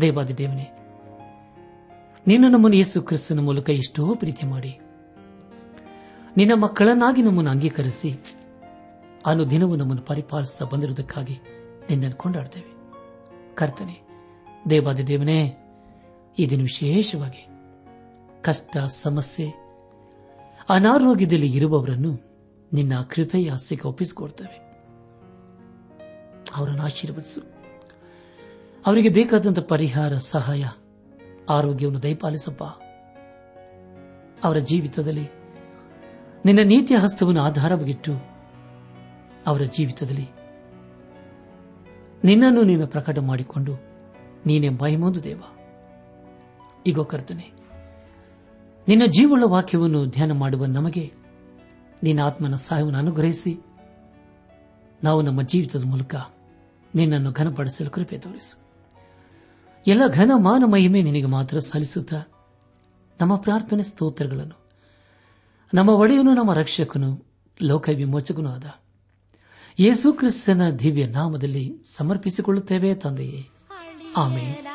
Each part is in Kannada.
ದೇವಾದಿ ದೇವನೇ ನಿನ್ನ ನಮ್ಮನ್ನು ಯೇಸು ಕ್ರಿಸ್ತನ ಮೂಲಕ ಎಷ್ಟೋ ಪ್ರೀತಿ ಮಾಡಿ. ನಿನ್ನ ಮಕ್ಕಳನ್ನಾಗಿ ನಮ್ಮನ್ನು ಅಂಗೀಕರಿಸಿ, ಅನುದಿನವೂ ನಮ್ಮನ್ನು ಪರಿಪಾಲಿಸುತ್ತಾ ಬಂದಿರುವುದಕ್ಕಾಗಿ ನಿನ್ನನ್ನು ಕೊಂಡಾಡ್ತೇವೆ. ಕರ್ತನೆ ದೇವಾದ ದೇವನೇ ಈ ದಿನ ವಿಶೇಷವಾಗಿ ಕಷ್ಟ, ಸಮಸ್ಯೆ, ಅನಾರೋಗ್ಯದಲ್ಲಿ ಇರುವವರನ್ನು ನಿನ್ನ ಕೃಪೆಯ ಆಸೆಗೆ ಒಪ್ಪಿಸಿಕೊಡ್ತೇವೆ. ಅವರನ್ನು ಆಶೀರ್ವದಿಸು. ಅವರಿಗೆ ಬೇಕಾದಂಥ ಪರಿಹಾರ, ಸಹಾಯ, ಆರೋಗ್ಯವನ್ನು ದಯಪಾಲಿಸಪ್ಪ. ಅವರ ಜೀವಿತದಲ್ಲಿ ನಿನ್ನ ನೀತಿಯ ಹಸ್ತವನ್ನು ಆಧಾರವಾಗಿಟ್ಟು ಅವರ ಜೀವಿತದಲ್ಲಿ ನಿನ್ನನ್ನು ನೀನು ಪ್ರಕಟ ಮಾಡಿಕೊಂಡು ನೀನೇ ಮಹಿಮೊಂದು ದೇವ. ಈಗ ಕರ್ತನೆ, ನಿನ್ನ ಜೀವಳ ವಾಕ್ಯವನ್ನು ಧ್ಯಾನ ಮಾಡುವ ನಮಗೆ ನಿನ್ನ ಆತ್ಮನ ಸಹಾಯವನ್ನು ಅನುಗ್ರಹಿಸಿ, ನಾವು ನಮ್ಮ ಜೀವಿತದ ಮೂಲಕ ನಿನ್ನನ್ನು ಘನಪಡಿಸಲು ಕೃಪೆ ತೋರಿಸು. ಎಲ್ಲ ಘನ ಮಾನ ಮಹಿಮೆ ನಿನಗೆ ಮಾತ್ರ ಸಲ್ಲಿಸುತ್ತಾ. ನಮ್ಮ ಪ್ರಾರ್ಥನೆ ಸ್ತೋತ್ರಗಳನ್ನು. ನಮ್ಮ ಒಡೆಯನು, ನಮ್ಮ ರಕ್ಷಕನು ಲೋಕ ವಿಮೋಚಕನೂ ಆದ. ಯೇಸು ಕ್ರಿಸ್ತನ ದಿವ್ಯ ನಾಮದಲ್ಲಿ ಸಮರ್ಪಿಸಿಕೊಳ್ಳುತ್ತೇವೆ ತಂದೆಯೇ. ಆಮೇಲೆ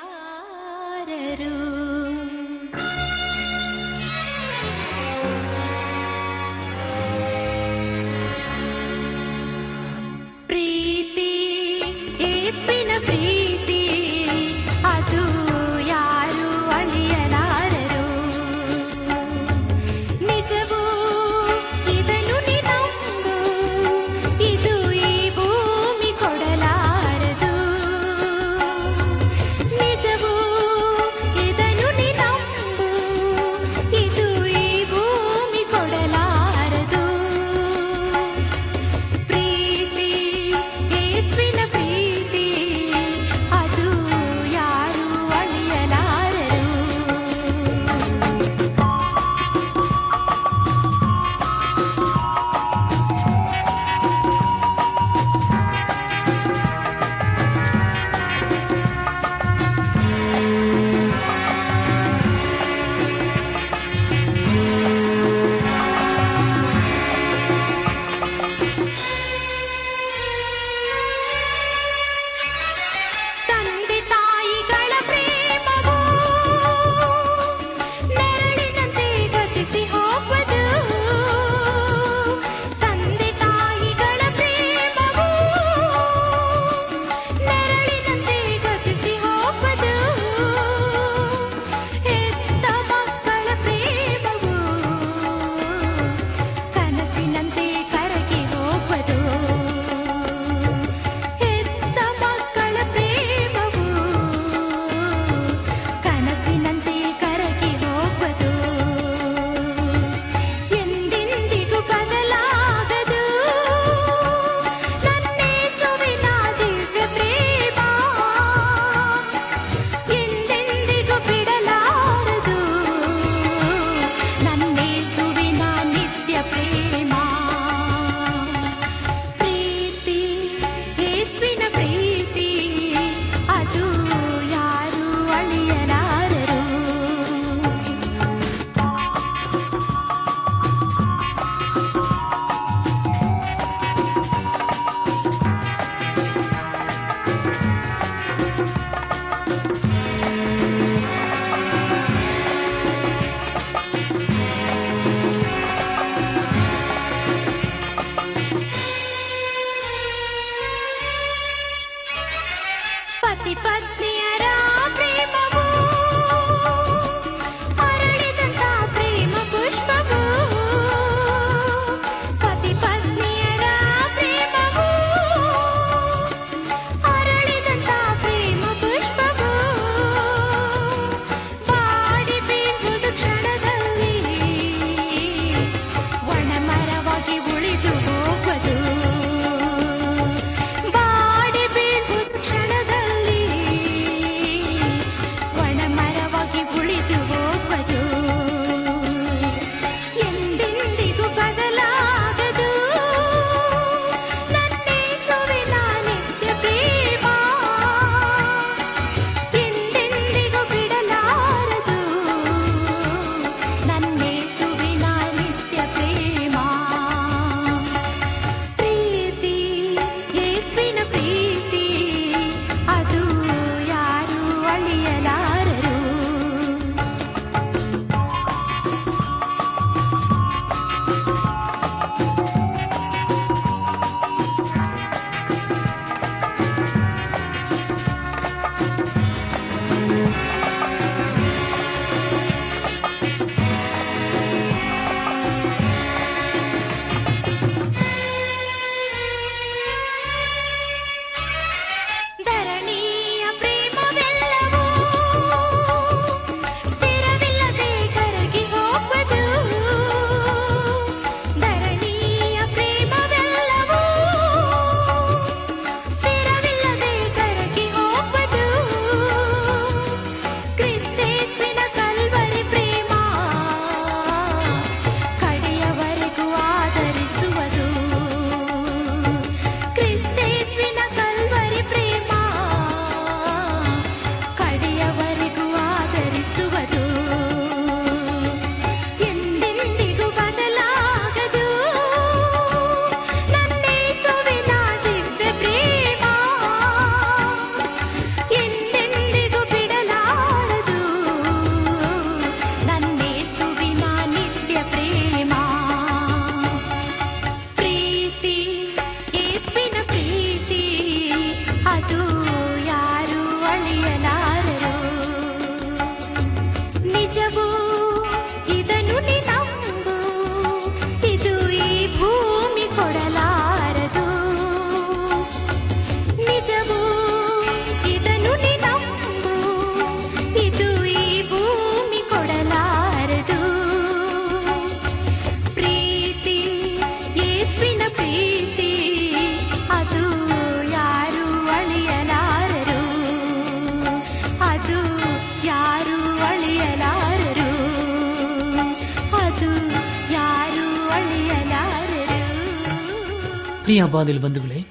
ಪ್ರಿಯ ಬಾನಿಲ್ ಬಂಧುಗಳೇ,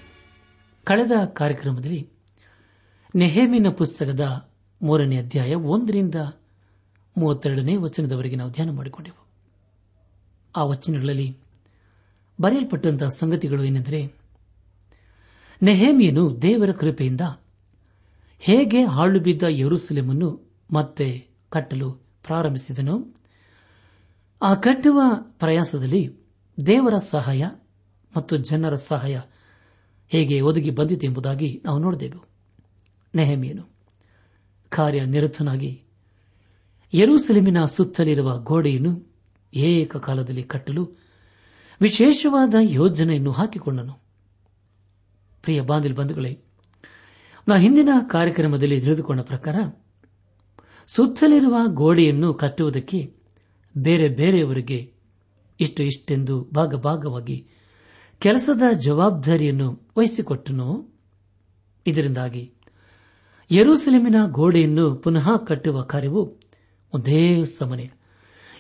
ಕಳೆದ ಕಾರ್ಯಕ್ರಮದಲ್ಲಿ ನೆಹೇಮಿನ ಪುಸ್ತಕದ ಮೂರನೇ ಅಧ್ಯಾಯ ಒಂದರಿಂದ ಮೂವತ್ತೆರಡನೇ ವಚನದವರೆಗೆ ನಾವು ಧ್ಯಾನ ಮಾಡಿಕೊಂಡೆವು. ಆ ವಚನಗಳಲ್ಲಿ ಬರೆಯಲ್ಪಟ್ಟಂತಹ ಸಂಗತಿಗಳು ಏನೆಂದರೆ, ನೆಹೇಮಿಯನು ದೇವರ ಕೃಪೆಯಿಂದ ಹೇಗೆ ಹಾಳು ಬಿದ್ದ ಯರುಸಲೆಮನ್ನು ಮತ್ತೆ ಕಟ್ಟಲು ಪ್ರಾರಂಭಿಸಿದನು, ಆ ಕಟ್ಟುವ ಪ್ರಯಾಸದಲ್ಲಿ ದೇವರ ಸಹಾಯ ಮತ್ತು ಜನರ ಸಹಾಯ ಹೇಗೆ ಒದಗಿ ಬಂದಿತು ಎಂಬುದಾಗಿ ನಾವು ನೋಡಿದೆವು. ನೆಹಮಿಯನು ಕಾರ್ಯನಿರತನಾಗಿ ಯರೂಸೆಲೆಮಿನ ಸುತ್ತಲಿರುವ ಗೋಡೆಯನ್ನು ಏಕಕಾಲದಲ್ಲಿ ಕಟ್ಟಲು ವಿಶೇಷವಾದ ಯೋಜನೆಯನ್ನು ಹಾಕಿಕೊಂಡನು. ಪ್ರಿಯ ಬಾಂಧಲ್ ಬಂಧುಗಳೇ, ನಾ ಹಿಂದಿನ ಕಾರ್ಯಕ್ರಮದಲ್ಲಿ ತಿಳಿದುಕೊಂಡ ಪ್ರಕಾರ ಸುತ್ತಲಿರುವ ಗೋಡೆಯನ್ನು ಕಟ್ಟುವುದಕ್ಕೆ ಬೇರೆ ಬೇರೆಯವರಿಗೆ ಇಷ್ಟು ಇಷ್ಟೆಂದು ಭಾಗ ಭಾಗವಾಗಿ ಕೆಲಸದ ಜವಾಬ್ದಾರಿಯನ್ನು ವಹಿಸಿಕೊಟ್ಟನು. ಇದರಿಂದಾಗಿ ಯರೂಸೆಲೆಮಿನ ಗೋಡೆಯನ್ನು ಪುನಃ ಕಟ್ಟುವ ಕಾರ್ಯವು ಒಂದೇ ಸಮನೆ.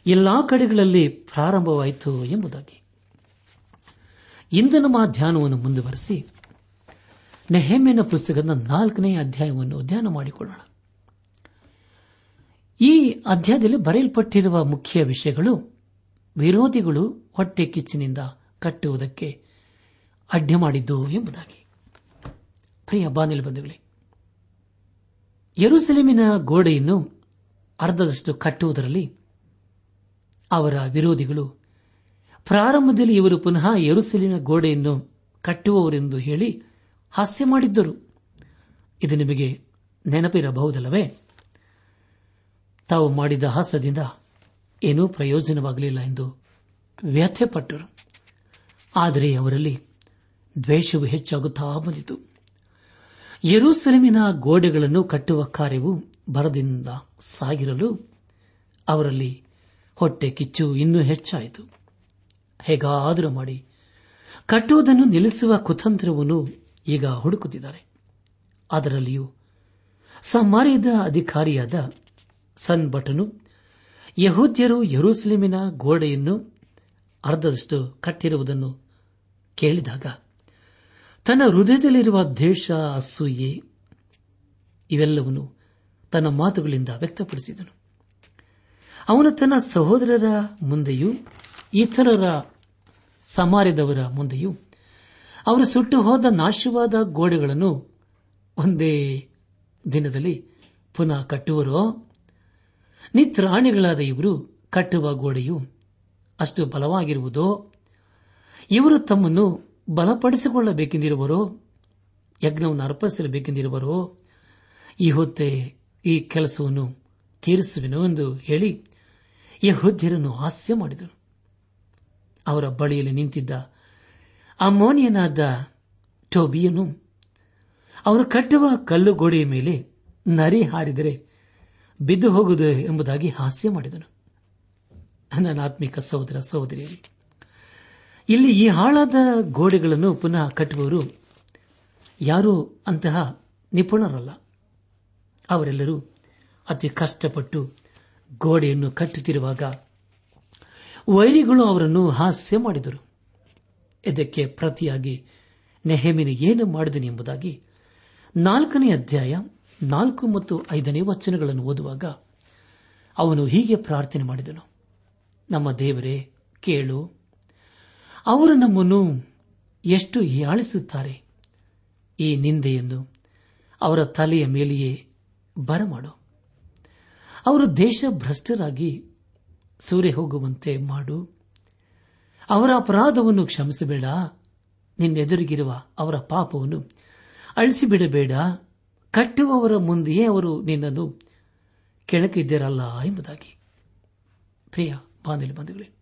ಎಲ್ಲಾ ಕಡೆಗಳಲ್ಲಿ ಪ್ರಾರಂಭವಾಯಿತು ಎಂಬುದಾಗಿ. ಇಂದು ನಮ್ಮ ಧ್ಯಾನವನ್ನು ಮುಂದುವರೆಸಿ ನೆಹೆಮ್ಮಿನ ಪುಸ್ತಕದ ನಾಲ್ಕನೇ ಅಧ್ಯಾಯವನ್ನು ಧ್ಯಾನ ಮಾಡಿಕೊಳ್ಳೋಣ. ಈ ಅಧ್ಯಾಯದಲ್ಲಿ ಬರೆಯಲ್ಪಟ್ಟಿರುವ ಮುಖ್ಯ ವಿಷಯಗಳು ವಿರೋಧಿಗಳು ಹೊಟ್ಟೆ ಕಿಚ್ಚಿನಿಂದ ಕಟ್ಟುವುದಕ್ಕೆ ಅಡ್ಡ ಮಾಡಿದ್ದು ಎಂಬುದಾಗಿ. ಪ್ರಿಯ ಬಾನಿಲ್ ಬಂಧುಗಳೇ, ಯರುಸೆಲೆಮಿನ ಗೋಡೆಯನ್ನು ಅರ್ಧದಷ್ಟು ಕಟ್ಟುವುದರಲ್ಲಿ ಅವರ ವಿರೋಧಿಗಳು, ಪ್ರಾರಂಭದಲ್ಲಿ ಇವರು ಪುನಃ ಯರುಸೆಲಿನ ಗೋಡೆಯನ್ನು ಕಟ್ಟುವವರೆಂದು ಹೇಳಿ ಹಾಸ್ಯ ಮಾಡಿದ್ದರು. ಇದು ನಿಮಗೆ ನೆನಪಿರಬಹುದಲ್ಲವೇ? ತಾವು ಮಾಡಿದ ಹಾಸ್ಯದಿಂದ ಏನೂ ಪ್ರಯೋಜನವಾಗಲಿಲ್ಲ ಎಂದು ವ್ಯಥೆಪಟ್ಟರು. ಆದರೆ ಅವರಲ್ಲಿ ದ್ವೇಷವು ಹೆಚ್ಚಾಗುತ್ತಾ ಬಂದಿತು. ಯರೂಸೆಲೆಮಿನ ಗೋಡೆಗಳನ್ನು ಕಟ್ಟುವ ಕಾರ್ಯವು ಬರದಿಂದ ಸಾಗಿರಲು ಅವರಲ್ಲಿ ಹೊಟ್ಟೆ ಕಿಚ್ಚು ಇನ್ನೂ ಹೆಚ್ಚಾಯಿತು. ಹೇಗಾದರೂ ಮಾಡಿ ಕಟ್ಟುವುದನ್ನು ನಿಲ್ಲಿಸುವ ಕುತಂತ್ರವನ್ನು ಈಗ ಹುಡುಕುತ್ತಿದ್ದಾರೆ. ಅದರಲ್ಲಿಯೂ ಸಮಾರ್ಯದ ಅಧಿಕಾರಿಯಾದ ಸನ್ ಭಟನು ಯಹೂದ್ಯರು ಯರೂಸಲೇಮಿನ ಗೋಡೆಯನ್ನು ಅರ್ಧದಷ್ಟು ಕಟ್ಟಿರುವುದನ್ನು ಕೇಳಿದಾಗ ತನ್ನ ಹೃದಯದಲ್ಲಿರುವ ದ್ವೇಷ, ಅಸೂಯೆ ಇವೆಲ್ಲವನ್ನು ತನ್ನ ಮಾತುಗಳಿಂದ ವ್ಯಕ್ತಪಡಿಸಿದನು. ಅವನು ತನ್ನ ಸಹೋದರರ ಮುಂದೆಯೂ ಇತರರ ಸಮಾರ್ಯದವರ ಮುಂದೆಯೂ ಅವರು ಸುಟ್ಟು ಹೋದ ನಾಶವಾದ ಗೋಡೆಗಳನ್ನು ಒಂದೇ ದಿನದಲ್ಲಿ ಪುನಃ ಕಟ್ಟುವರೋ? ನಿತ್ರಾಣಿಗಳಾದ ಇವರು ಕಟ್ಟುವ ಗೋಡೆಯು ಅಷ್ಟು ಬಲವಾಗಿರುವುದೋ? ಇವರು ತಮ್ಮನ್ನು ಬಲಪಡಿಸಿಕೊಳ್ಳಬೇಕೆಂದಿರುವರೋ, ಯಜ್ಞವನ್ನು ಅರ್ಪಿಸಬೇಕೆಂದಿರುವರೋ ಈ ಹೊತ್ತೆ ಈ ಕೆಲಸವನ್ನು ತೀರಿಸುವೆನು ಎಂದು ಹೇಳಿ ಯಹೋದ್ಯರನ್ನು ಹಾಸ್ಯ ಮಾಡಿದನು. ಅವರ ಬಳಿಯಲ್ಲಿ ನಿಂತಿದ್ದ ಅಮೋನಿಯನಾದ ಟೋಬಿಯನ್ನು ಅವರು ಕಟ್ಟುವ ಕಲ್ಲು ಗೋಡೆಯ ಮೇಲೆ ನರಿ ಹಾರಿದರೆ ಬಿದ್ದು ಹೋಗುವುದು ಎಂಬುದಾಗಿ ಹಾಸ್ಯ ಮಾಡಿದನು. ನನ್ನ ಆತ್ಮಿಕ ಸಹೋದರ, ಸಹೋದರಿಯರು ಇಲ್ಲಿ ಈ ಹಾಳಾದ ಗೋಡೆಗಳನ್ನು ಪುನಃ ಕಟ್ಟುವವರು ಯಾರೂ ಅಂತಹ ನಿಪುಣರಲ್ಲ. ಅವರೆಲ್ಲರೂ ಅತಿ ಕಷ್ಟಪಟ್ಟು ಗೋಡೆಯನ್ನು ಕಟ್ಟುತ್ತಿರುವಾಗ ವೈರಿಗಳು ಅವರನ್ನು ಹಾಸ್ಯ ಮಾಡಿದರು. ಇದಕ್ಕೆ ಪ್ರತಿಯಾಗಿ ನೆಹಮಿನ ಏನು ಮಾಡಿದನು ಎಂಬುದಾಗಿ ನಾಲ್ಕನೇ ಅಧ್ಯಾಯ ನಾಲ್ಕು ಮತ್ತು ಐದನೇ ವಚನಗಳನ್ನು ಓದುವಾಗ ಅವನು ಹೀಗೆ ಪ್ರಾರ್ಥನೆ ಮಾಡಿದನು. ನಮ್ಮ ದೇವರೇ, ಕೇಳು ಅವರು ನಮ್ಮನ್ನು ಎಷ್ಟು ಹೀಯಾಳಿಸುತ್ತಾರೆ ಈ ನಿಂದೆಯನ್ನು ಅವರ ತಲೆಯ ಮೇಲೆಯೇ ಬರಮಾಡು. ಅವರು ದೇಶ ಭ್ರಷ್ಟರಾಗಿ ಸೂರೆ ಹೋಗುವಂತೆ ಮಾಡು. ಅವರ ಅಪರಾಧವನ್ನು ಕ್ಷಮಿಸಬೇಡ. ನಿನ್ನೆದುರಿಗಿರುವ ಅವರ ಪಾಪವನ್ನು ಅಳಿಸಿಬಿಡಬೇಡ. ಕಟ್ಟುವವರ ಮುಂದೆಯೇ ಅವರು ನಿನ್ನನ್ನು ಕೆಣಕಿದ್ದಿರಲ್ಲ ಎಂಬುದಾಗಿ. ಪ್ರಿಯ ಬಾಂಧವ್ಯ ಬಂಧುಗಳೇ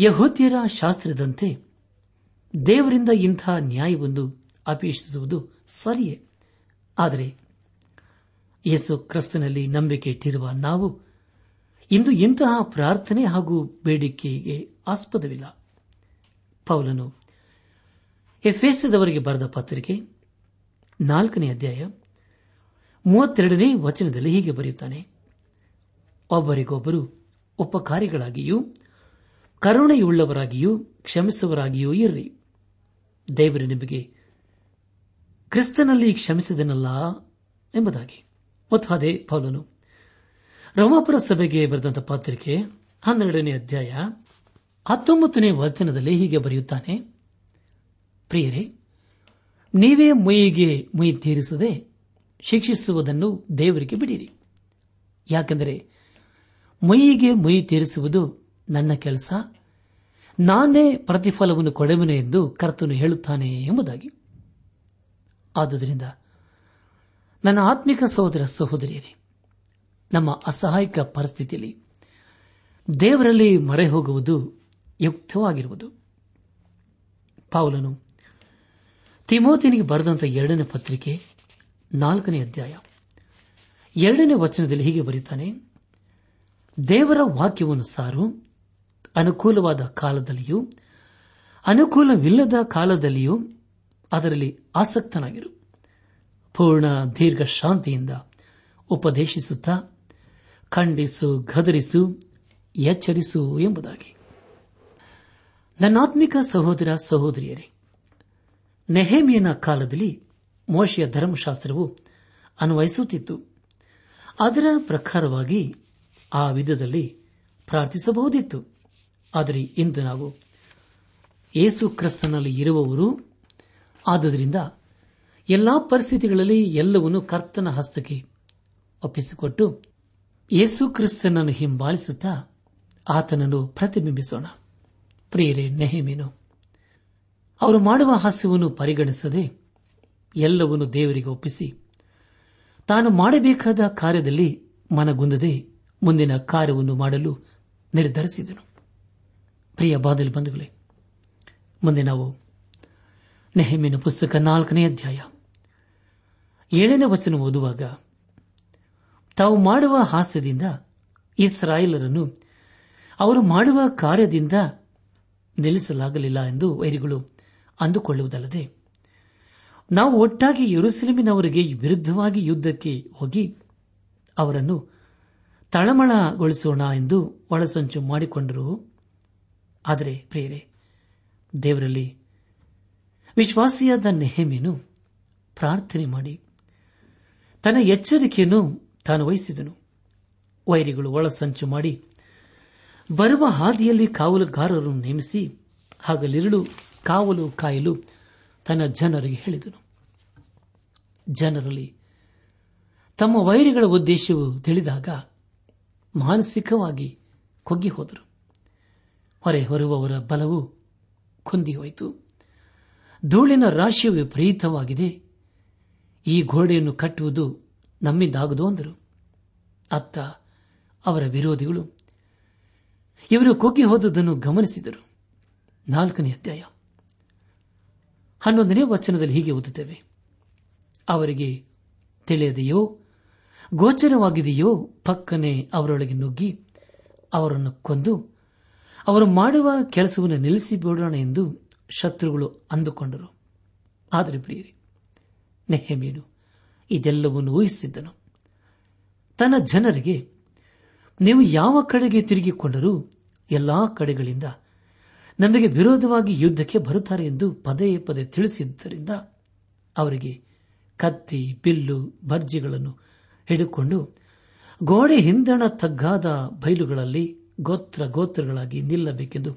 ಯಹೋದ್ಯರ ಶಾಸ್ತ್ರದಂತೆ ದೇವರಿಂದ ಇಂಥ ನ್ಯಾಯವನ್ನು ಅಪೇಕ್ಷಿಸುವುದು ಸರಿಯೇ? ಆದರೆ ಯೇಸು ಕ್ರಿಸ್ತನಲ್ಲಿ ನಂಬಿಕೆ ಇಟ್ಟಿರುವ ನಾವು ಇಂದು ಇಂತಹ ಪ್ರಾರ್ಥನೆ ಹಾಗೂ ಬೇಡಿಕೆಗೆ ಆಸ್ಪದವಿಲ್ಲ. ಪೌಲನು ಎಫ್ಎಸ್ದವರಿಗೆ ಬರೆದ ಪತ್ರಿಕೆ ನಾಲ್ಕನೇ ಅಧ್ಯಾಯ ಮೂವತ್ತೆರಡನೇ ವಚನದಲ್ಲಿ ಹೀಗೆ ಬರೆಯುತ್ತಾನೆ, ಒಬ್ಬರಿಗೊಬ್ಬರು ಉಪಕಾರಿಗಳಾಗಿಯೂ ಕರುಣೆಯುಳ್ಳವರಾಗಿಯೂ ಕ್ಷಮಿಸುವರಾಗಿಯೂ ಇರ್ರಿ. ದೇವರು ನಿಮಗೆ ಕ್ರಿಸ್ತನಲ್ಲಿ ಕ್ಷಮಿಸಿದನಲ್ಲ ಎಂಬುದಾಗಿ. ಮತ್ತು ಅದೇ ಪೌಲನು ರೋಮಾಪುರ ಸಭೆಗೆ ಬರೆದಂತಹ ಪತ್ರಿಕೆ ಹನ್ನೆರಡನೇ ಅಧ್ಯಾಯ ಹತ್ತೊಂಬತ್ತನೇ ವಚನದಲ್ಲಿ ಹೀಗೆ ಬರೆಯುತ್ತಾನೆ, ಪ್ರಿಯರೇ, ನೀವೇ ಮುಯಿಗೆ ಮುಯಿ ತೀರಿಸದೆ ಶಿಕ್ಷಿಸುವುದನ್ನು ದೇವರಿಗೆ ಬಿಡಿರಿ. ಯಾಕೆಂದರೆ ಮುಯಿಗೆ ಮುಯಿ ತೀರಿಸುವುದು ನನ್ನ ಕೆಲಸ? ನಾನೇ ಪ್ರತಿಫಲವನ್ನು ಕೊಡುವೆನು ಎಂದು ಕರ್ತನು ಹೇಳುತ್ತಾನೆ ಎಂಬುದಾಗಿ. ಆದುದರಿಂದ ನನ್ನ ಆತ್ಮಿಕ ಸಹೋದರ ಸಹೋದರಿಯರೇ, ನಮ್ಮ ಅಸಹಾಯಕ ಪರಿಸ್ಥಿತಿಯಲ್ಲಿ ದೇವರಲ್ಲಿ ಮರೆ ಹೋಗುವುದು ಯುಕ್ತವಾಗಿರುವುದು. ಪಾವಲನು ತಿಮೋತಿನಿಗೆ ಬರೆದಂತಹ ಎರಡನೇ ಪತ್ರಿಕೆ ನಾಲ್ಕನೇ ಅಧ್ಯಾಯ ಎರಡನೇ ವಚನದಲ್ಲಿ ಹೀಗೆ ಬರೆಯುತ್ತಾನೆ, ದೇವರ ವಾಕ್ಯವನ್ನು ಸಾರು ಅನುಕೂಲವಾದ ಕಾಲದಲ್ಲಿಯೂ, ಅನುಕೂಲವಿಲ್ಲದ ಕಾಲದಲ್ಲಿಯೂ ಅದರಲ್ಲಿ ಆಸಕ್ತನಾಗಿರು. ಪೂರ್ಣ ದೀರ್ಘ ಶಾಂತಿಯಿಂದ ಉಪದೇಶಿಸುತ್ತಾ, ಖಂಡಿಸು, ಗದರಿಸು, ಎಚ್ಚರಿಸು ಎಂಬುದಾಗಿ. ನನ್ನಾತ್ಮಿಕ ಸಹೋದರ ಸಹೋದರಿಯರೇ, ನೆಹೇಮಿಯನ ಕಾಲದಲ್ಲಿ ಮೋಶಿಯ ಧರ್ಮಶಾಸ್ತ್ರವು ಅನ್ವಯಿಸುತ್ತಿತ್ತು. ಅದರ ಪ್ರಕಾರವಾಗಿ ಆ ವಿಧದಲ್ಲಿ ಪ್ರಾರ್ಥಿಸಬಹುದಿತ್ತು. ಆದರೆ ಇಂದು ನಾವು ಯೇಸು ಕ್ರಿಸ್ತನಲ್ಲಿ ಇರುವವರು, ಆದುದರಿಂದ ಎಲ್ಲಾ ಪರಿಸ್ಥಿತಿಗಳಲ್ಲಿ ಎಲ್ಲವನ್ನೂ ಕರ್ತನ ಹಸ್ತಕ್ಕೆ ಒಪ್ಪಿಸಿಕೊಟ್ಟು ಯೇಸು ಕ್ರಿಸ್ತನನ್ನು ಹಿಂಬಾಲಿಸುತ್ತಾ ಆತನನ್ನು ಪ್ರತಿಬಿಂಬಿಸೋಣ. ಪ್ರಿಯರೇ, ನೆಹಮೀನು, ಅವರು ಮಾಡುವ ಹಾಸ್ಯವನ್ನು ಪರಿಗಣಿಸದೆ ಎಲ್ಲವನ್ನು ದೇವರಿಗೆ ಒಪ್ಪಿಸಿ ತಾನು ಮಾಡಬೇಕಾದ ಕಾರ್ಯದಲ್ಲಿ ಮನಗುಂದದೆ ಮುಂದಿನ ಕಾರ್ಯವನ್ನು ಮಾಡಲು ನಿರ್ಧರಿಸಿದನು. ಪ್ರಿಯ ಬಾದಲ್ ಬಂಧುಗಳೇ, ಮುಂದೆ ನಾವು ನೆಹಮಿನ ಪುಸ್ತಕ ನಾಲ್ಕನೇ ಅಧ್ಯಾಯ ಏಳನೇ ವಚನ ಓದುವಾಗ, ತಾವು ಮಾಡುವ ಹಾಸ್ಯದಿಂದ ಇಸ್ರಾಯೇಲರನ್ನು ಅವರು ಮಾಡುವ ಕಾರ್ಯದಿಂದ ನಿಲ್ಲಿಸಲಾಗಲಿಲ್ಲ ಎಂದು ವೈರಿಗಳು ಅಂದುಕೊಳ್ಳುವುದಲ್ಲದೆ, ನಾವು ಒಟ್ಟಾಗಿ ಯರುಸೆಲಮಿನವರಿಗೆ ವಿರುದ್ಧವಾಗಿ ಯುದ್ಧಕ್ಕೆ ಹೋಗಿ ಅವರನ್ನು ತಳಮಳಗೊಳಿಸೋಣ ಎಂದು ಒಳಸಂಚು ಮಾಡಿಕೊಂಡರು. ಆದರೆ ಪ್ರಿಯರೇ, ದೇವರಲ್ಲಿ ವಿಶ್ವಾಸಿಯಾದ ನೆಹಮೇನು ಪ್ರಾರ್ಥನೆ ಮಾಡಿ. ತನ್ನ ಎಚ್ಚರಿಕೆಯನ್ನು ತಾನು ವಹಿಸಿದನು. ವೈರಿಗಳು ಒಳಸಂಚು ಮಾಡಿ ಬರುವ ಹಾದಿಯಲ್ಲಿ ಕಾವಲುಗಾರರನ್ನು ನೇಮಿಸಿ ಹಾಗಲಿರುಳು ಕಾವಲು ಕಾಯಲು ತನ್ನ ಜನರಿಗೆ ಹೇಳಿದನು. ಜನರಲ್ಲಿ ತಮ್ಮ ವೈರಿಗಳ ಉದ್ದೇಶವು ತಿಳಿದಾಗ ಮಾನಸಿಕವಾಗಿ ಕೊಗ್ಗಿ ಹೋದರು ಹೊರೆ ಹೊರುವವರ ಬಲವು ಕುಂದಿ ಹೋಯಿತು ಧೂಳಿನ ರಾಶಿಯು ವಿಪರೀತವಾಗಿದೆ. ಈ ಗೋಡೆಯನ್ನು ಕಟ್ಟುವುದು ನಮ್ಮಿಂದಾಗದು ಅಂದರು. ಅತ್ತ ಅವರ ವಿರೋಧಿಗಳು ಇವರು ಕುಗ್ಗಿ ಹೋದುದನ್ನು ಗಮನಿಸಿದರು. ನಾಲ್ಕನೇ ಅಧ್ಯಾಯ. ಹನ್ನೊಂದನೇ ವಚನದಲ್ಲಿ ಹೀಗೆ ಓದುತ್ತೇವೆ. ಅವರಿಗೆ ತಿಳಿಯದೆಯೋ, ಗೋಚರವಾಗಿದೆಯೋ ಪಕ್ಕನೆ ಅವರೊಳಗೆ ನುಗ್ಗಿ ಅವರನ್ನು ಕೊಂದು ಅವರು ಮಾಡುವ ಕೆಲಸವನ್ನು ನಿಲ್ಲಿಸಿಬಿಡೋಣ ಎಂದು ಶತ್ರುಗಳು ಅಂದುಕೊಂಡರು. ಆದರೆ ಪ್ರಿಯರಿ ನೆಹಮೀನು ಇದೆಲ್ಲವನ್ನು ಊಹಿಸಿದ್ದನು. ತನ್ನ ಜನರಿಗೆ, ನೀವು ಯಾವ ಕಡೆಗೆ ತಿರುಗಿಕೊಂಡರೂ ಎಲ್ಲಾ ಕಡೆಗಳಿಂದ ನಮಗೆ ವಿರೋಧವಾಗಿ ಯುದ್ಧಕ್ಕೆ ಬರುತ್ತಾರೆ ಎಂದು ಪದೇ ಪದೇ ತಿಳಿಸಿದ್ದರಿಂದ ಅವರಿಗೆ ಕತ್ತಿ, ಬಿಲ್ಲು ಭರ್ಜಿಗಳನ್ನು ಹಿಡಿದುಕೊಂಡು ಗೋಡೆ ಹಿಂದಣ ತಗ್ಗಾದ ಬಯಲುಗಳಲ್ಲಿ ಗೋತ್ರ ಗೋತ್ರಗಳಾಗಿ ನಿಲ್ಲಬೇಕೆಂದು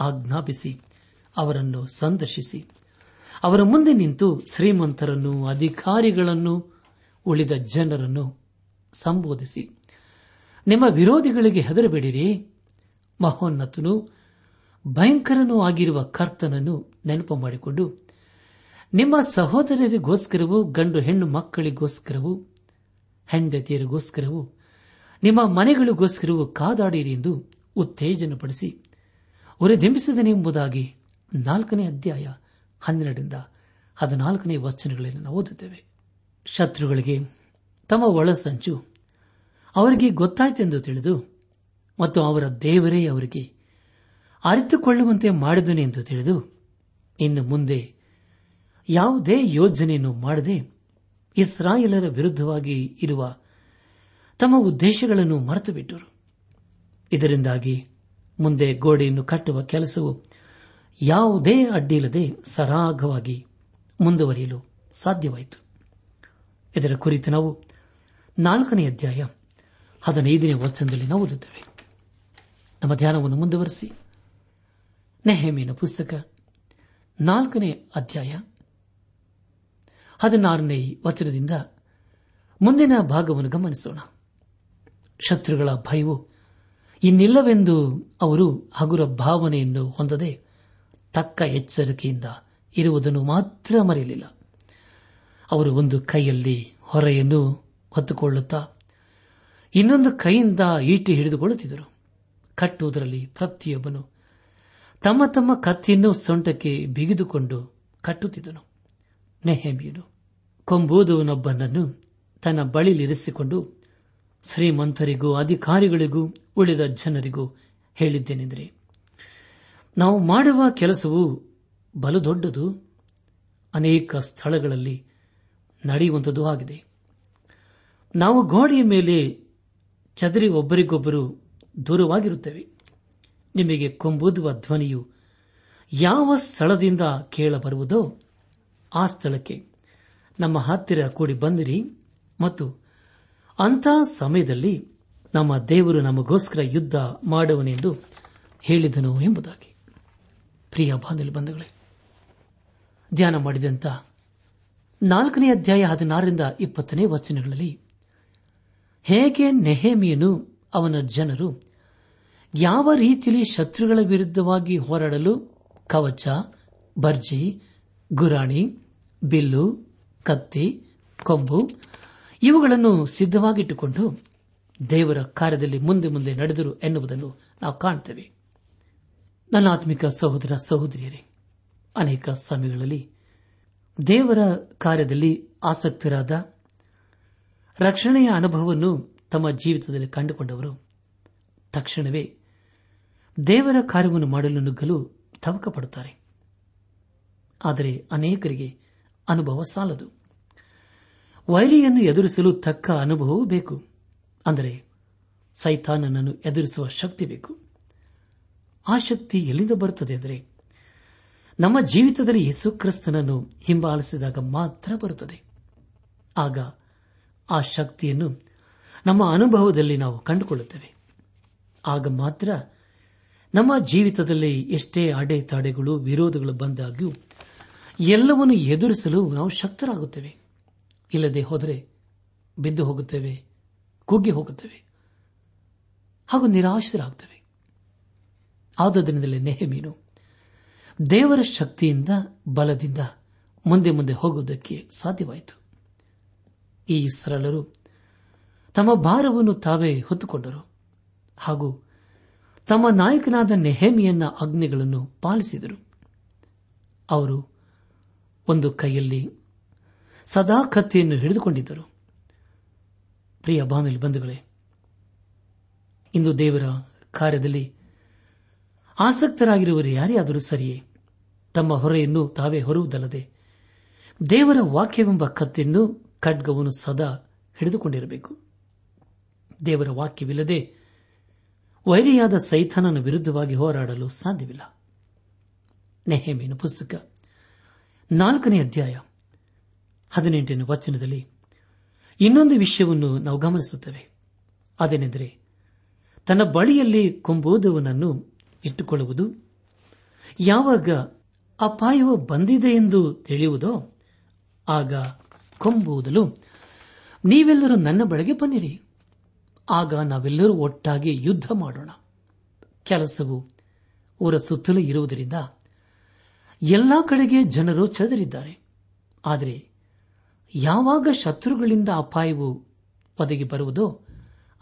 ಆಜ್ಞಾಪಿಸಿ, ಅವರನ್ನು ಸಂದರ್ಶಿಸಿ. ಅವರ ಮುಂದೆ ನಿಂತು ಶ್ರೀಮಂತರನ್ನು, ಅಧಿಕಾರಿಗಳನ್ನು, ಉಳಿದ ಜನರನ್ನು ಸಂಬೋಧಿಸಿ. ನಿಮ್ಮ ವಿರೋಧಿಗಳಿಗೆ ಹೆದರಬೇಡಿರಿ. ಮಹೋನ್ನತನು, ಭಯಂಕರನೂ ಆಗಿರುವ ಕರ್ತನನ್ನು ನೆನಪು ಮಾಡಿಕೊಂಡು, ನಿಮ್ಮ ಸಹೋದರರಿಗೋಸ್ಕರವೂ, ಗಂಡು ಹೆಣ್ಣು ಮಕ್ಕಳಿಗೋಸ್ಕರವೂ, ಹೆಂಡತಿಯರಿಗೋಸ್ಕರವೂ ನಿಮ್ಮ ಮನೆಗಳಿಗೋಸ್ಕರವೂ ಕಾದಾಡಿರಿ ಎಂದು ಉತ್ತೇಜನಪಡಿಸಿ ಹೊರದೆಂಬಿಸಿದನೆಂಬುದಾಗಿ ನಾಲ್ಕನೇ ಅಧ್ಯಾಯ ಹನ್ನೆರಡರಿಂದ ಹದಿನಾಲ್ಕನೇ ವಚನಗಳಲ್ಲಿ ನಾವು ಓದುತ್ತೇವೆ. ಶತ್ರುಗಳಿಗೆ ತಮ್ಮ ಒಳಸಂಚು ಅವರಿಗೆ ಗೊತ್ತಾಯಿತೆಂದು ತಿಳಿದು ಮತ್ತು ಅವರ ದೇವರೇ ಅವರಿಗೆ ಅರಿತುಕೊಳ್ಳುವಂತೆ ಮಾಡಿದನು ಎಂದು ತಿಳಿದು ಇನ್ನು ಮುಂದೆ ಯಾವುದೇ ಯೋಜನೆಯನ್ನು ಮಾಡದೆ ಇಸ್ರಾಯೇಲರ ವಿರುದ್ಧವಾಗಿ ಇರುವ ತಮ್ಮ ಉದ್ದೇಶಗಳನ್ನು ಮರೆತು ಬಿಟ್ಟರು ಇದರಿಂದಾಗಿ ಮುಂದೆ ಗೋಡೆಯನ್ನು ಕಟ್ಟುವ ಕೆಲಸವು ಯಾವುದೇ ಅಡ್ಡಿಯಿಲ್ಲದೆ ಸರಾಗವಾಗಿ ಮುಂದುವರಿಯಲು ಸಾಧ್ಯವಾಯಿತು. ಇದರ ಕುರಿತು ನಾವು ನಾಲ್ಕನೇ ಅಧ್ಯಾಯ ಹದಿನೈದನೇ ವಚನದಲ್ಲಿ ನಾವು ಓದುತ್ತೇವೆ. ನಮ್ಮ ಧ್ಯಾನವನ್ನು ಮುಂದುವರೆಸಿ. ನೆಹಮೀನ ಪುಸ್ತಕ ನಾಲ್ಕನೇ ಅಧ್ಯಾಯ ಹದಿನಾರನೇ ವಚನದಿಂದ ಮುಂದಿನ ಭಾಗವನ್ನು ಗಮನಿಸೋಣ. ಶತ್ರುಗಳ ಭಯವು ಇನ್ನಿಲ್ಲವೆಂದು ಅವರು ಹಗುರ ಭಾವನೆಯನ್ನು ಹೊಂದದೆ ತಕ್ಕ ಎಚ್ಚರಿಕೆಯಿಂದ ಇರುವುದನ್ನು ಮಾತ್ರ ಮರೆಯಲಿಲ್ಲ. ಅವರು ಒಂದು ಕೈಯಲ್ಲಿ ಹೊರೆಯನ್ನು ಹೊತ್ತುಕೊಳ್ಳುತ್ತಾ ಇನ್ನೊಂದು ಕೈಯಿಂದ ಈಟಿ ಹಿಡಿದುಕೊಳ್ಳುತ್ತಿದ್ದರು. ಕಟ್ಟುವುದರಲ್ಲಿ ಪ್ರತಿಯೊಬ್ಬನು ತಮ್ಮ ತಮ್ಮ ಕತ್ತಿಯನ್ನು ಸೊಂಟಕ್ಕೆ ಬಿಗಿದುಕೊಂಡು ಕಟ್ಟುತ್ತಿದ್ದನು. ನೆಹಮಿಯನು ಕೊಂಬೂದುವನೊಬ್ಬನನ್ನು ತನ್ನ ಬಳಿಲಿರಿಸಿಕೊಂಡು ಶ್ರೀಮಂತರಿಗೂ, ಅಧಿಕಾರಿಗಳಿಗೂ, ಉಳಿದ ಜನರಿಗೂ ಹೇಳಿದ್ದೇನೆಂದರೆ, ನಾವು ಮಾಡುವ ಕೆಲಸವು ಬಲು ದೊಡ್ಡದು, ಅನೇಕ ಸ್ಥಳಗಳಲ್ಲಿ ನಡೆಯುವಂಥದ್ದು ಆಗಿದೆ. ನಾವು ಗೋಡೆಯ ಮೇಲೆ ಚದರಿ ಒಬ್ಬರಿಗೊಬ್ಬರು ದೂರವಾಗಿರುತ್ತೇವೆ. ನಿಮಗೆ ಕೊಂಬುದುವ ಧ್ವನಿಯು ಯಾವ ಸ್ಥಳದಿಂದ ಕೇಳಬರುವುದೋ ಆ ಸ್ಥಳಕ್ಕೆ ನಮ್ಮ ಹತ್ತಿರ ಕೂಡಿ ಬಂದಿರಿ ಮತ್ತು ಅಂಥ ಸಮಯದಲ್ಲಿ ನಮ್ಮ ದೇವರು ನಮಗೋಸ್ಕರ ಯುದ್ಧ ಮಾಡುವನೆಂದು ಹೇಳಿದನು ಎಂಬುದಾಗಿ. ಪ್ರಿಯ ಬಾಂಧವ್ಯ ಬಂಧುಗಳೇ, ಧ್ಯಾನ ಮಾಡಿದಂತ ನಾಲ್ಕನೇ ಅಧ್ಯಾಯ ಹದಿನಾರರಿಂದ ಇಪ್ಪತ್ತನೇ ವಚನಗಳಲ್ಲಿ ಹೇಗೆ ನೆಹೇಮಿಯನು ಅವನ ಜನರು ಯಾವ ರೀತಿಯಲ್ಲಿ ಶತ್ರುಗಳ ವಿರುದ್ಧವಾಗಿ ಹೋರಾಡಲು ಕವಚ, ಬರ್ಜಿ, ಗುರಾಣಿ, ಬಿಲ್ಲು, ಕತ್ತಿ, ಕೊಂಬು ಇವುಗಳನ್ನು ಸಿದ್ಧವಾಗಿಟ್ಟುಕೊಂಡು ದೇವರ ಕಾರ್ಯದಲ್ಲಿ ಮುಂದೆ ಮುಂದೆ ನಡೆದರು ಎನ್ನುವುದನ್ನು ನಾವು ಕಾಣುತ್ತೇವೆ ನನ್ನ ಆತ್ಮಿಕ ಸಹೋದರ ಸಹೋದರಿಯರೇ, ಅನೇಕ ಸಮಯಗಳಲ್ಲಿ ದೇವರ ಕಾರ್ಯದಲ್ಲಿ ಆಸಕ್ತರಾದ ರಕ್ಷಣೆಯ ಅನುಭವವನ್ನು ತಮ್ಮ ಜೀವಿತದಲ್ಲಿ ಕಂಡುಕೊಂಡವರು. ತಕ್ಷಣವೇ ದೇವರ ಕಾರ್ಯವನ್ನು ಮಾಡಲು ನುಗ್ಗಲು ತವಕ ಪಡುತ್ತಾರೆ ಆದರೆ ಅನೇಕರಿಗೆ ಅನುಭವ ಸಾಲದು. ವೈರಿಯನ್ನು ಎದುರಿಸಲು ತಕ್ಕ ಅನುಭವವೂ ಬೇಕು. ಅಂದರೆ ಸೈತಾನನನ್ನು ಎದುರಿಸುವ ಶಕ್ತಿ ಬೇಕು. ಆ ಶಕ್ತಿ ಎಲ್ಲಿಂದ ಬರುತ್ತದೆ ಅಂದರೆ ನಮ್ಮ ಜೀವಿತದಲ್ಲಿ ಯೇಸು ಕ್ರಿಸ್ತನನ್ನು ಹಿಂಬಾಲಿಸಿದಾಗ ಮಾತ್ರ ಬರುತ್ತದೆ. ಆಗ ಆ ಶಕ್ತಿಯನ್ನು ನಮ್ಮ ಅನುಭವದಲ್ಲಿ ನಾವು ಕಂಡುಕೊಳ್ಳುತ್ತೇವೆ. ಆಗ ಮಾತ್ರ ನಮ್ಮ ಜೀವಿತದಲ್ಲಿ ಎಷ್ಟೇ ಅಡೆತಡೆಗಳು, ವಿರೋಧಗಳು ಬಂದಾಗ್ಯೂ ಎಲ್ಲವನ್ನು ಎದುರಿಸಲು ನಾವು ಶಕ್ತರಾಗುತ್ತೇವೆ. ಇಲ್ಲದೆ ಹೋದರೆ ಬಿದ್ದು ಹೋಗುತ್ತೇವೆ ಕುಗ್ಗಿ ಹೋಗುತ್ತೇವೆ. ಹಾಗೂ ನಿರಾಶರಾಗುತ್ತವೆ ಆದ ದಿನದಲ್ಲಿ ನೆಹಮೀನು ದೇವರ ಶಕ್ತಿಯಿಂದ, ಬಲದಿಂದ ಮುಂದೆ ಮುಂದೆ ಹೋಗುವುದಕ್ಕೆ ಸಾಧ್ಯವಾಯಿತು. ಈ ಸರಳರು ತಮ್ಮ ಭಾರವನ್ನು ತಾವೇ ಹೊತ್ತುಕೊಂಡರು. ಹಾಗೂ ತಮ್ಮ ನಾಯಕನಾದ ನೆಹಮಿಯನ್ನ ಅಗ್ನಿಗಳನ್ನು ಪಾಲಿಸಿದರು. ಅವರು ಒಂದು ಕೈಯಲ್ಲಿ ಸದಾ ಕತ್ತಿಯನ್ನು ಹಿಡಿದುಕೊಂಡಿದ್ದರು. ಪ್ರಿಯ ಬಾನಲಿ ಬಂಧುಗಳೇ, ಇಂದು ದೇವರ ಕಾರ್ಯದಲ್ಲಿ ಆಸಕ್ತರಾಗಿರುವರು ಯಾರೇ ಆದರೂ ಸರಿಯೇ? ತಮ್ಮ ಹೊರೆಯನ್ನು ತಾವೇ ಹೊರುವುದಲ್ಲದೆ ದೇವರ ವಾಕ್ಯವೆಂಬ ಕತ್ತಿಯನ್ನು ಖಡ್ಗವನ್ನು ಸದಾ ಹಿಡಿದುಕೊಂಡಿರಬೇಕು. ದೇವರ ವಾಕ್ಯವಿಲ್ಲದೆ ವೈರಿಯಾದ ಸೈಥಾನನ ವಿರುದ್ಧವಾಗಿ ಹೋರಾಡಲು ಸಾಧ್ಯವಿಲ್ಲ. ನೆಹೇಮಿನ ಪುಸ್ತಕ ನಾಲ್ಕನೇ ಅಧ್ಯಾಯ. ಹದಿನೆಂಟನೇ ವಚನದಲ್ಲಿ ಇನ್ನೊಂದು ವಿಷಯವನ್ನು ನಾವು ಗಮನಿಸುತ್ತೇವೆ. ಅದೇನೆಂದರೆ, ತನ್ನ ಬಳಿಯಲ್ಲಿ ಕೊಂಬೋದವನನ್ನು ಇಟ್ಟುಕೊಳ್ಳುವುದು, ಯಾವಾಗ ಅಪಾಯವು ಬಂದಿದೆ ಎಂದು ತಿಳಿಯುವುದೋ, ಆಗ ಕೊಂಬುವುದಲು ನೀವೆಲ್ಲರೂ ನನ್ನ ಬಳಿಗೆ ಬನ್ನಿರಿ. ಆಗ ನಾವೆಲ್ಲರೂ ಒಟ್ಟಾಗಿ ಯುದ್ಧ ಮಾಡೋಣ. ಕೆಲಸವು ಊರ ಸುತ್ತಲೂ ಇರುವುದರಿಂದ ಎಲ್ಲಾ ಕಡೆಗೆ ಜನರು ಚದರಿದ್ದಾರೆ. ಆದರೆ ಯಾವಾಗ ಶತ್ರುಗಳಿಂದ ಅಪಾಯವು ಒದಗಿ ಬರುವುದೋ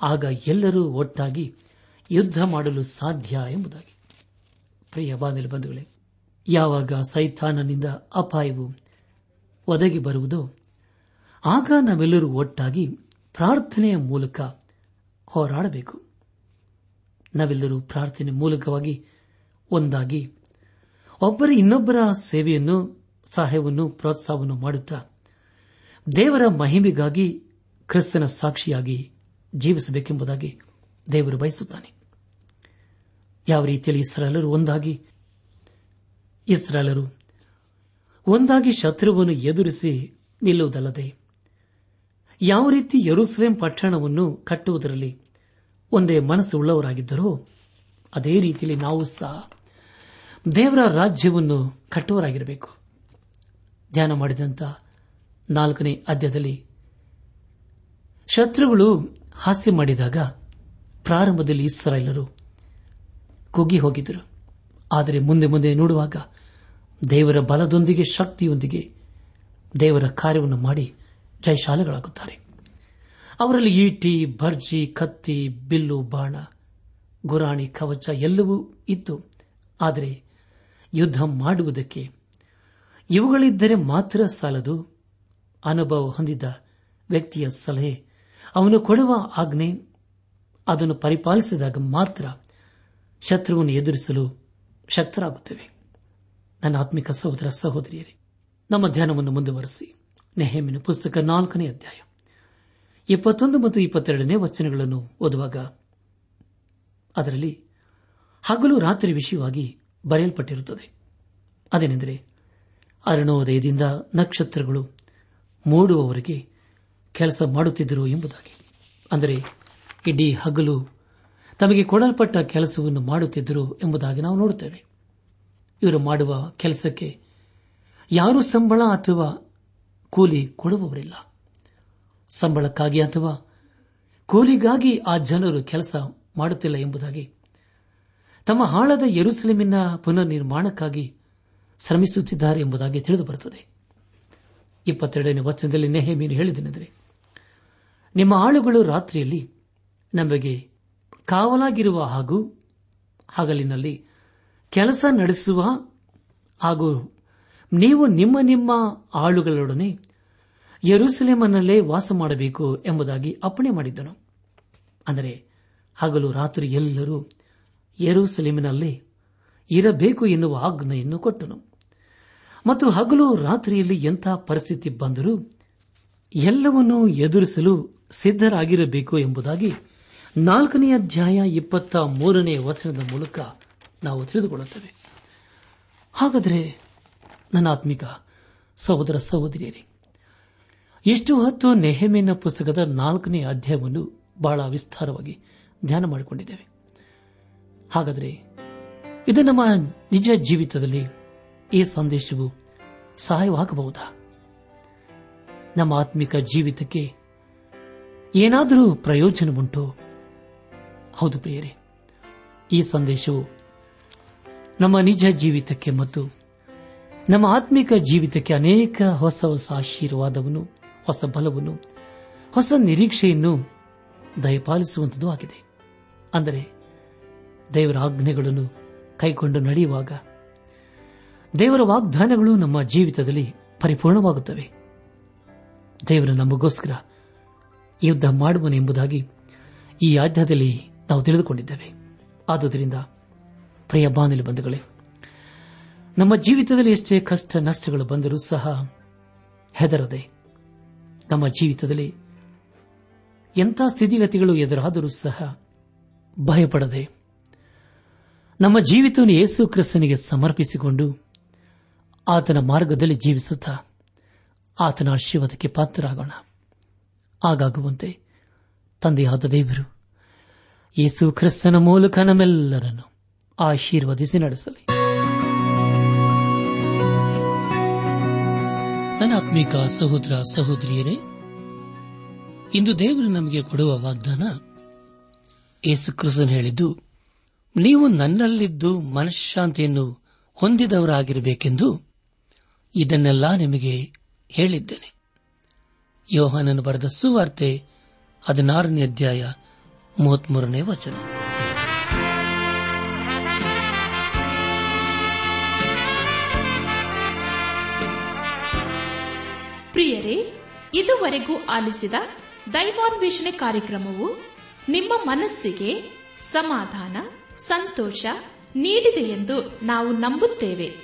ಆಗ ಎಲ್ಲರೂ ಒಟ್ಟಾಗಿ ಯುದ್ಧ ಮಾಡಲು ಸಾಧ್ಯ ಎಂಬುದಾಗಿ. ಪ್ರಿಯ ಬಾಂಧವ ಬಂಧುಗಳೇ, ಯಾವಾಗ ಸೈತಾನನಿಂದ ಅಪಾಯವು ಒದಗಿ ಬರುವುದೋ ಆಗ ನಾವೆಲ್ಲರೂ ಒಟ್ಟಾಗಿ ಪ್ರಾರ್ಥನೆಯ ಮೂಲಕ ಹೋರಾಡಬೇಕು. ನಾವೆಲ್ಲರೂ ಪ್ರಾರ್ಥನೆ ಮೂಲಕವಾಗಿ ಒಂದಾಗಿ ಒಬ್ಬರ ಇನ್ನೊಬ್ಬರ ಸೇವೆಯನ್ನು, ಸಹಾಯವನ್ನು, ಪ್ರೋತ್ಸಾಹವನ್ನು ಮಾಡುತ್ತಾ ದೇವರ ಮಹಿಮೆಗಾಗಿ ಕ್ರಿಸ್ತನ ಸಾಕ್ಷಿಯಾಗಿ ಜೀವಿಸಬೇಕೆಂಬುದಾಗಿ ದೇವರು ಬಯಸುತ್ತಾನೆ. ಯಾವ ರೀತಿಯಲ್ಲಿ ಇಸ್ರಾಲರು ಒಂದಾಗಿ ಇಸ್ರಾಲರು ಒಂದಾಗಿ ಶತ್ರುವನ್ನು ಎದುರಿಸಿ ನಿಲ್ಲುವುದಲ್ಲದೆ, ಯಾವ ರೀತಿ ಯರುಸಲೇಂ ಪಟ್ಟಣವನ್ನು ಕಟ್ಟುವುದರಲ್ಲಿ ಒಂದೇ ಮನಸ್ಸು ಉಳ್ಳವರಾಗಿದ್ದರೋ, ಅದೇ ರೀತಿಯಲ್ಲಿ ನಾವು ಸಹ ದೇವರ ರಾಜ್ಯವನ್ನು ಕಟ್ಟುವರಾಗಿರಬೇಕು ಧ್ಯಾನ ಮಾಡಿದಂತ ನಾಲ್ಕನೇ ಅಧ್ಯಾಯದಲ್ಲಿ ಶತ್ರುಗಳು ಹಾಸ್ಯ ಮಾಡಿದಾಗ ಪ್ರಾರಂಭದಲ್ಲಿ ಇಸ್ರಾಯೇಲರು ಕುಗ್ಗಿ ಹೋಗಿದ್ದರು. ಆದರೆ ಮುಂದೆ ಮುಂದೆ ನೋಡುವಾಗ ದೇವರ ಬಲದೊಂದಿಗೆ ಶಕ್ತಿಯೊಂದಿಗೆ ದೇವರ ಕಾರ್ಯವನ್ನು ಮಾಡಿ ಜಯಶಾಲೆಗಳಾಗುತ್ತಾರೆ. ಅವರಲ್ಲಿ ಈಟಿ, ಭರ್ಜಿ, ಕತ್ತಿ, ಬಿಲ್ಲು, ಬಾಣ, ಗುರಾಣಿ, ಕವಚ ಎಲ್ಲವೂ ಇತ್ತು. ಆದರೆ ಯುದ್ಧ ಮಾಡುವುದಕ್ಕೆ ಇವುಗಳಿದ್ದರೆ ಮಾತ್ರ ಸಾಲದು. ಅನುಭವ ಹೊಂದಿದ್ದ ವ್ಯಕ್ತಿಯ ಸಲಹೆ. ಅವನು ಕೊಡುವ ಆಜ್ಞೆ ಅದನ್ನು ಪರಿಪಾಲಿಸಿದಾಗ ಮಾತ್ರ ಶತ್ರುವನ್ನು ಎದುರಿಸಲು ಶಕ್ತರಾಗುತ್ತೇವೆ. ನನ್ನ ಆತ್ಮಿಕ ಸಹೋದರ ಸಹೋದರಿಯರೇ, ನಮ್ಮ ಧ್ಯಾನವನ್ನು ಮುಂದುವರೆಸಿ. ನೆಹಮಿನ ಪುಸ್ತಕ ನಾಲ್ಕನೇ ಅಧ್ಯಾಯ. ಇಪ್ಪತ್ತೊಂದು ಮತ್ತು ಇಪ್ಪತ್ತೆರಡನೇ ವಚನಗಳನ್ನು ಓದುವಾಗ ಅದರಲ್ಲಿ ಹಗಲು ರಾತ್ರಿ ವಿಷಯವಾಗಿ ಬರೆಯಲ್ಪಟ್ಟಿರುತ್ತದೆ. ಅದೇನೆಂದರೆ ಅರುಣೋದಯದಿಂದ ನಕ್ಷತ್ರಗಳು ಮೂಡುವವರೆಗೆ ಕೆಲಸ ಮಾಡುತ್ತಿದ್ದರು ಎಂಬುದಾಗಿ. ಅಂದರೆ, ಇಡೀ ಹಗಲು ತಮಗೆ ಕೊಡಲ್ಪಟ್ಟ ಕೆಲಸವನ್ನು ಮಾಡುತ್ತಿದ್ದರು ಎಂಬುದಾಗಿ ನಾವು ನೋಡುತ್ತೇವೆ. ಇವರು ಮಾಡುವ ಕೆಲಸಕ್ಕೆ ಯಾರೂ ಸಂಬಳ ಅಥವಾ ಕೂಲಿ ಕೊಡುವವರಿಲ್ಲ. ಸಂಬಳಕ್ಕಾಗಿ ಅಥವಾ ಕೂಲಿಗಾಗಿ ಆ ಜನರು ಕೆಲಸ ಮಾಡುತ್ತಿಲ್ಲ ಎಂಬುದಾಗಿ. ತಮ್ಮ ಹಾಳದ ಪುನರ್ ನಿರ್ಮಾಣಕ್ಕಾಗಿ ಶ್ರಮಿಸುತ್ತಿದ್ದಾರೆ ಎಂಬುದಾಗಿ ತಿಳಿದು ಬರುತ್ತದೆ ಇಪ್ಪತ್ತೆರಡನೇ ವಚನದಲ್ಲಿ ನೆಹಮೀನು ಹೇಳಿದನೆಂದರೆ ನಿಮ್ಮ ಆಳುಗಳು ರಾತ್ರಿಯಲ್ಲಿ ನಮಗೆ ಕಾವಲಾಗಿರುವ ಹಾಗೂ ಹಗಲಿನಲ್ಲಿ ಕೆಲಸ ನಡೆಸುವ ಹಾಗೂ ನೀವು ನಿಮ್ಮ ನಿಮ್ಮ ಆಳುಗಳೊಡನೆ ಯರೂಸಲೇಮನಲ್ಲೇ ವಾಸ ಮಾಡಬೇಕು ಎಂಬುದಾಗಿ ಅಪ್ಪಣೆ ಮಾಡಿದ್ದನು. ಅಂದರೆ, ಹಗಲು ರಾತ್ರಿ ಎಲ್ಲರೂ ಯರೂಸಲೇಮಿನಲ್ಲೇ ಇರಬೇಕು ಎನ್ನುವ ಆಜ್ಞೆಯನ್ನು ಕೊಟ್ಟನು. ಮತ್ತು ಹಗಲು ರಾತ್ರಿಯಲ್ಲಿ ಎಂಥ ಪರಿಸ್ಥಿತಿ ಬಂದರೂ ಎಲ್ಲವನ್ನೂ ಎದುರಿಸಲು ಸಿದ್ದರಾಗಿರಬೇಕು ಎಂಬುದಾಗಿ ನಾಲ್ಕನೇ ಅಧ್ಯಾಯ ಇಪ್ಪತ್ತ ಮೂರನೇ ವಚನದ ಮೂಲಕ ನಾವು ತಿಳಿದುಕೊಳ್ಳುತ್ತೇವೆ. ಹಾಗಾದರೆ ನನ್ನ ಆತ್ಮಿಕ ಸಹೋದರ ಸಹೋದರಿಯರೇ ಇಷ್ಟು ಹೊತ್ತು ನೆಹಮೇನ ಪುಸ್ತಕದ ನಾಲ್ಕನೇ ಅಧ್ಯಾಯವನ್ನು ಬಹಳ ವಿಸ್ತಾರವಾಗಿ ಧ್ಯಾನ ಮಾಡಿಕೊಂಡಿದ್ದೇವೆ. ಹಾಗಾದರೆ ಇದು ನಮ್ಮ ನಿಜ ಜೀವಿತದಲ್ಲಿ ಈ ಸಂದೇಶವು ಸಹಾಯವಾಗಬಹುದಾ? ನಮ್ಮ ಆತ್ಮಿಕ ಜೀವಿತಕ್ಕೆ ಏನಾದರೂ ಪ್ರಯೋಜನವುಂಟು? ಹೌದು ಪ್ರಿಯರೇ, ಈ ಸಂದೇಶವು ನಮ್ಮ ನಿಜ ಜೀವಿತಕ್ಕೆ ಮತ್ತು ನಮ್ಮ ಆತ್ಮಿಕ ಜೀವಿತಕ್ಕೆ ಅನೇಕ ಹೊಸ ಹೊಸ ಆಶೀರ್ವಾದವನ್ನು, ಹೊಸ ಬಲವನ್ನು, ಹೊಸ ನಿರೀಕ್ಷೆಯನ್ನು ದಯಪಾಲಿಸುವಂತದ್ದು ಆಗಿದೆ. ಅಂದರೆ ದೇವರ ಆಜ್ಞೆಗಳನ್ನು ಕೈಕೊಂಡು ನಡೆಯುವಾಗ ದೇವರ ವಾಗ್ದಾನಗಳು ನಮ್ಮ ಜೀವಿತದಲ್ಲಿ ಪರಿಪೂರ್ಣವಾಗುತ್ತವೆ. ದೇವರ ನಮಗೋಸ್ಕರ ಯುದ್ಧ ಮಾಡುವನೆಂಬುದಾಗಿ ಈ ಆಧ್ಯಾಯದಲ್ಲಿ ನಾವು ತಿಳಿದುಕೊಂಡಿದ್ದೇವೆ. ಆದುದರಿಂದ ಪ್ರಿಯ ಬಾನಲಿ ಬಂಧುಗಳೇ, ನಮ್ಮ ಜೀವಿತದಲ್ಲಿ ಎಷ್ಟೇ ಕಷ್ಟ ನಷ್ಟಗಳು ಬಂದರೂ ಸಹ ಹೆದರದೆ, ನಮ್ಮ ಜೀವಿತದಲ್ಲಿ ಎಂಥ ಸ್ಥಿತಿಗತಿಗಳು ಎದುರಾದರೂ ಸಹ ಭಯಪಡದೆ, ನಮ್ಮ ಜೀವಿತವನ್ನು ಯೇಸು ಕ್ರಿಸ್ತನಿಗೆ ಸಮರ್ಪಿಸಿಕೊಂಡು ಆತನ ಮಾರ್ಗದಲ್ಲಿ ಜೀವಿಸುತ್ತಾ ಆತನ ಆಶೀರ್ವಾದಕ್ಕೆ ಪಾತ್ರರಾಗೋಣ. ಆಗಾಗುವಂತೆ ತಂದೆಯಾದ ದೇವರು ಯೇಸು ಕ್ರಿಸ್ತನ ಮೂಲಕ ನಮ್ಮೆಲ್ಲರನ್ನು ಆಶೀರ್ವದಿಸಿ ನಡೆಸಲಿ. ನನ್ನ ಆತ್ಮಿಕ ಸಹೋದರ ಸಹೋದರಿಯರೇ, ಇಂದು ದೇವರು ನಮಗೆ ಕೊಡುವ ವಾಗ್ದಾನ ಯೇಸು ಕ್ರಿಸ್ತನ್ ಹೇಳಿದ್ದು, ನೀವು ನನ್ನಲ್ಲಿದ್ದು ಮನಃಶಾಂತಿಯನ್ನು ಹೊಂದಿದವರಾಗಿರಬೇಕೆಂದು ಇದನ್ನೆಲ್ಲ ನಿಮಗೆ ಹೇಳಿದ್ದೇನೆ. ಯೋಹಾನನು ಬರೆದ ಸುವಾರ್ತೆ ಹದಿನಾರನೇ ಅಧ್ಯಾಯ ಮೂವತ್ಮೂರನೇ ವಚನ. ಪ್ರಿಯರೇ, ಇದುವರೆಗೂ ಆಲಿಸಿದ ದೈವಾನ್ವೇಷಣೆ ಕಾರ್ಯಕ್ರಮವು ನಿಮ್ಮ ಮನಸ್ಸಿಗೆ ಸಮಾಧಾನ, ಸಂತೋಷ ನೀಡಿದೆ ಎಂದು ನಾವು ನಂಬುತ್ತೇವೆ.